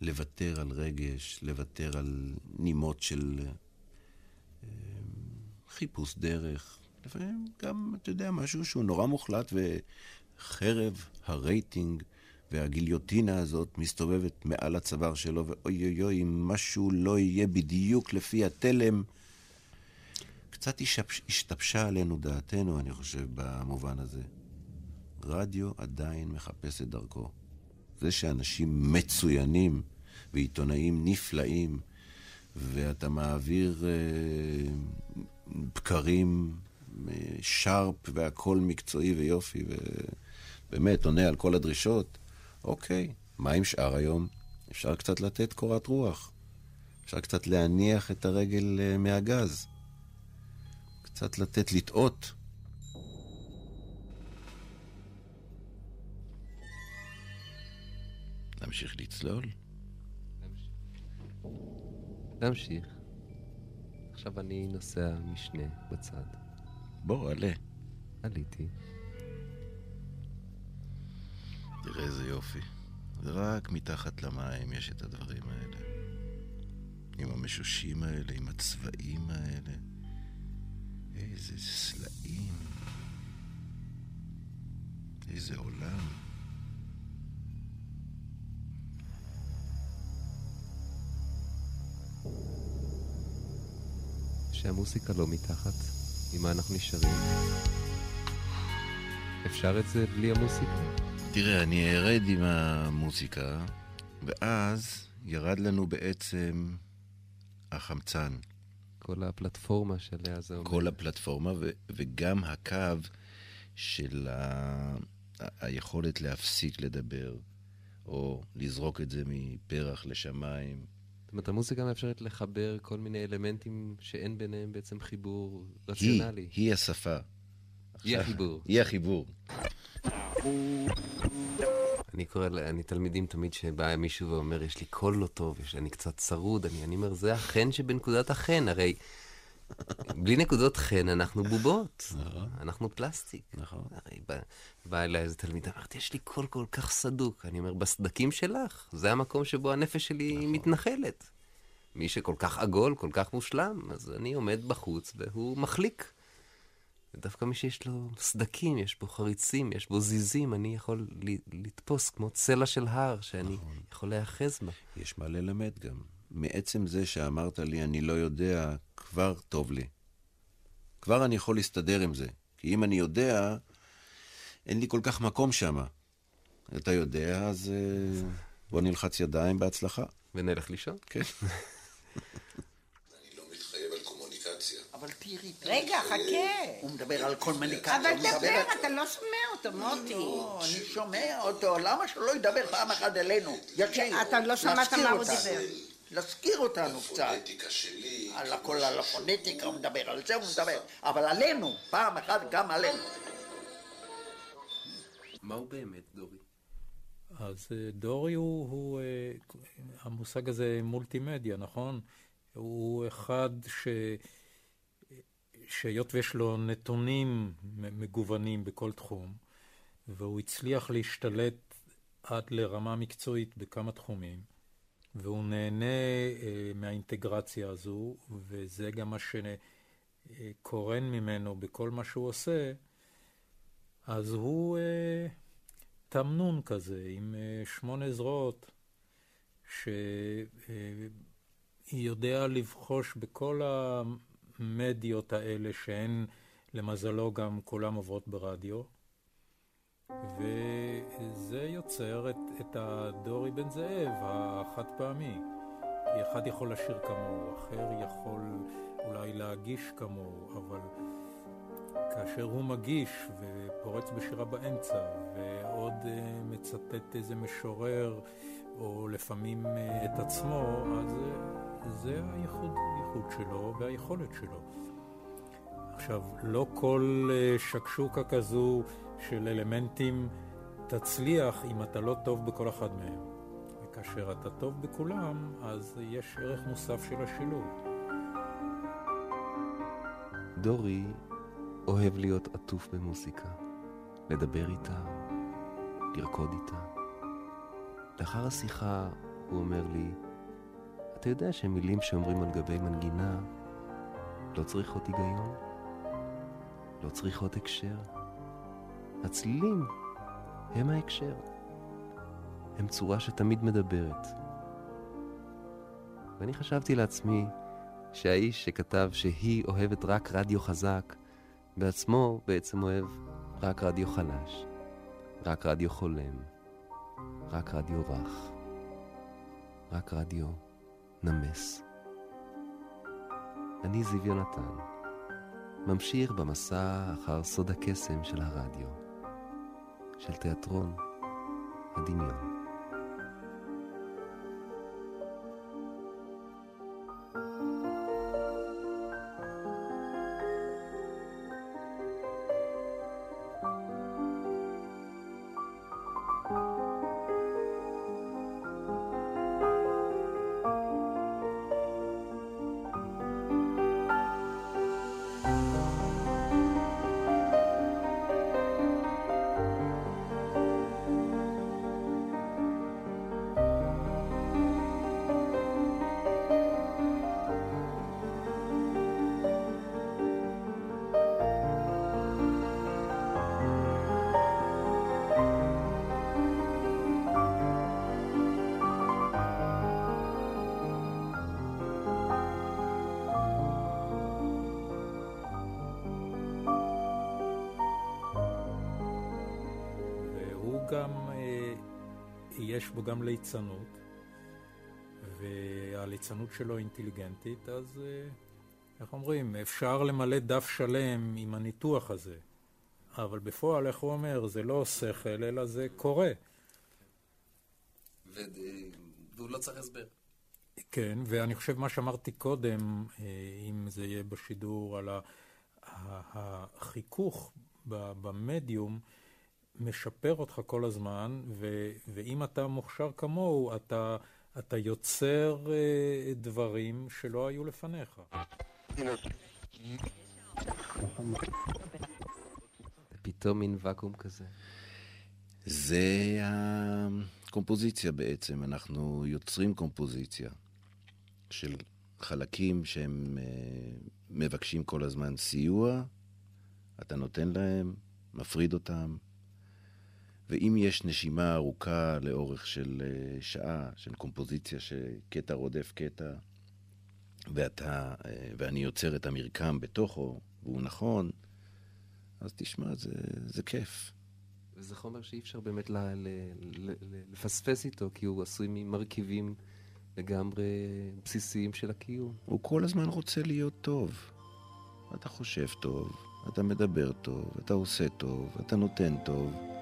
לוותר על רגש, לוותר על נימות של אה, חיפוש דרך. לפעמים גם, אתה יודע, משהו שהוא נורא מוחלט, וחרב הרייטינג והגיליוטינה הזאת מסתובבת מעל הצוואר שלו, ואוי אוי אוי, אם משהו לא יהיה בדיוק לפי התלם. קצת השתבש- השתבשה עלינו דעתנו, אני חושב, במובן הזה. רדיו עדיין מחפש את דרכו. זה שאנשים מצוינים ועיתונאים נפלאים, ואתה מעביר אה, בקרים, אה, שרפ והכל מקצועי ויופי, ובאמת עונה על כל הדרישות, אוקיי, מה עם שאר היום? אפשר קצת לתת קורת רוח. אפשר קצת להניח את הרגל אה, מהגז. קצת לתת לטעות. להמשיך לצלול? להמשיך. עכשיו אני נוסע משנה בצד. בוא, עלה. עליתי. תראה איזה יופי. רק מתחת למים יש את הדברים האלה. עם המשושים האלה, עם הצבעים האלה. איזה סלעים. איזה עולם. שהמוסיקה לא מתחת, עם מה אנחנו נשארים? אפשר את זה בלי המוסיקה? תראה, אני ארד עם המוזיקה, ואז ירד לנו בעצם החמצן. כל הפלטפורמה שעליה זה אומר. כל הפלטפורמה, ו- וגם הקו של ה- היכולת להפסיק לדבר, או לזרוק את זה מפרח לשמיים. זאת אומרת, המוזיקה מאפשרת לחבר כל מיני אלמנטים שאין ביניהם בעצם חיבור היא, רציונלי. היא השפה. היא החיבור. היא החיבור. אני קורא, אני תלמידים תמיד שבא מישהו ואומר, יש לי קול לא טוב, יש, אני קצת צרוד, אני, אני אומר, זה החן שבנקודת החן, הרי בלי נקודות חן אנחנו בובות, אנחנו פלסטיק. נכון. הרי בא, בא אליי איזה תלמיד, אמרתי, יש לי קול כל כך סדוק. אני אומר, בסדקים שלך, זה המקום שבו הנפש שלי נכון. מתנחלת. מי שכל כך עגול, כל כך מושלם, אז אני עומד בחוץ והוא מחליק. ודווקא מי שיש לו סדקים, יש בו חריצים, יש בו זיזים, אני יכול לתפוס כמו צלע של הר שאני נכון. יכול להיאחז בה. יש מה ללמד גם. מעצם זה שאמרת לי, אני לא יודע, כבר טוב לי. כבר אני יכול להסתדר עם זה. כי אם אני יודע, אין לי כל כך מקום שם. אתה יודע, אז אה, בוא נלחץ ידיים בהצלחה. ונלך לישון. כן. אבל תראי, רגע, חכה. הוא מדבר על קומוניקציה. אבל דבר, אתה לא שומע אותו, מוטי. לא, אני שומע אותו, למה שלא ידבר פעם אחת אלינו? יקשיב. אתה לא שמעת מה הוא דיבר. להזכיר אותנו קצת. הפונטיקה שלי. על הכל, על הפונטיקה הוא מדבר, על זה הוא מדבר. אבל עלינו, פעם אחת גם עלינו. מהו באמת דורי? אז אה, דורי הוא, הוא, אה, המושג הזה מולטימדיה, נכון? הוא אחד ש... שהיות ויש לו נתונים מגוונים בכל תחום, והוא הצליח להשתלט עד לרמה מקצועית בכמה תחומים, והוא נהנה אה, מהאינטגרציה הזו, וזה גם מה שקורן ממנו בכל מה שהוא עושה, אז הוא אה, תמנון כזה, עם אה, שמונה זרועות, שיודע לבחוש בכל המדיות האלה, שהן למזלו גם כולם עוברות ברדיו, וזה יוצר את, את הדורי בן זאב החד פעמי. אחד יכול לשיר כמוהו, אחר יכול אולי להגיש כמוהו, אבל כאשר הוא מגיש ופורץ בשירה באמצע, ועוד uh, מצטט איזה משורר, או לפעמים uh, את עצמו, אז uh, זה הייחוד, הייחוד שלו והיכולת שלו. עכשיו, לא כל uh, שקשוקה כזו של אלמנטים תצליח אם אתה לא טוב בכל אחד מהם. וכאשר אתה טוב בכולם, אז יש ערך מוסף של השילוב. דורי אוהב להיות עטוף במוזיקה, לדבר איתה, לרקוד איתה. לאחר השיחה הוא אומר לי, אתה יודע שמילים שאומרים על גבי מנגינה לא צריכות היגיון? לא צריכות הקשר? הצלילים הם ההקשר. הם צורה שתמיד מדברת. ואני חשבתי לעצמי שהאיש שכתב שהיא אוהבת רק רדיו חזק, בעצמו בעצם אוהב רק רדיו חלש, רק רדיו חולם, רק רדיו רך, רק רדיו נמס. אני זיו יונתן, ממשיך במסע אחר סוד הקסם של הרדיו, של תיאטרון הדמיון. גם ליצנות, והליצנות שלו אינטליגנטית, אז אה, איך אומרים, אפשר למלא דף שלם עם הניתוח הזה. אבל בפועל, איך הוא אומר, זה לא שכל, אלא זה קורה. ו... והוא לא צריך הסבר. כן, ואני חושב מה שאמרתי קודם, אה, אם זה יהיה בשידור, על החיכוך במדיום, משפר אותך כל הזמן, ו, ואם אתה מוכשר כמוהו, אתה, אתה יוצר uh, דברים שלא היו לפניך. פתאום מין ואקום כזה. זה הקומפוזיציה בעצם, אנחנו יוצרים קומפוזיציה. של חלקים שהם אה, מבקשים כל הזמן סיוע, אתה נותן להם, מפריד אותם, ואם יש נשימה ארוכה לאורך של אה, שעה, של קומפוזיציה שקטע רודף קטע, ואתה, אה, ואני יוצר את המרקם בתוכו, והוא נכון, אז תשמע, זה, זה כיף. וזה חומר שאי אפשר באמת ל, ל, ל, ל, לפספס איתו, כי הוא עשוי ממרכיבים לגמרי בסיסיים של הקיום. הוא כל הזמן רוצה להיות טוב. אתה חושב טוב, אתה מדבר טוב, אתה עושה טוב, אתה נותן טוב.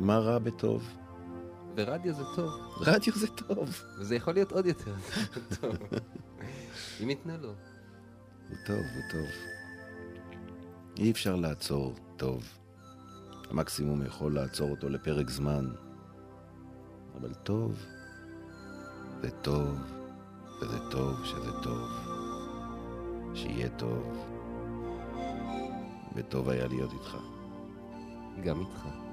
מה רע בטוב? ורדיו זה טוב. רדיו זה טוב. וזה יכול להיות עוד יותר טוב. אם ייתנו לו. הוא טוב, הוא טוב. אי אפשר לעצור טוב. המקסימום יכול לעצור אותו לפרק זמן. אבל טוב, זה טוב, וזה טוב שזה טוב. שיהיה טוב. וטוב היה להיות איתך. גם איתך.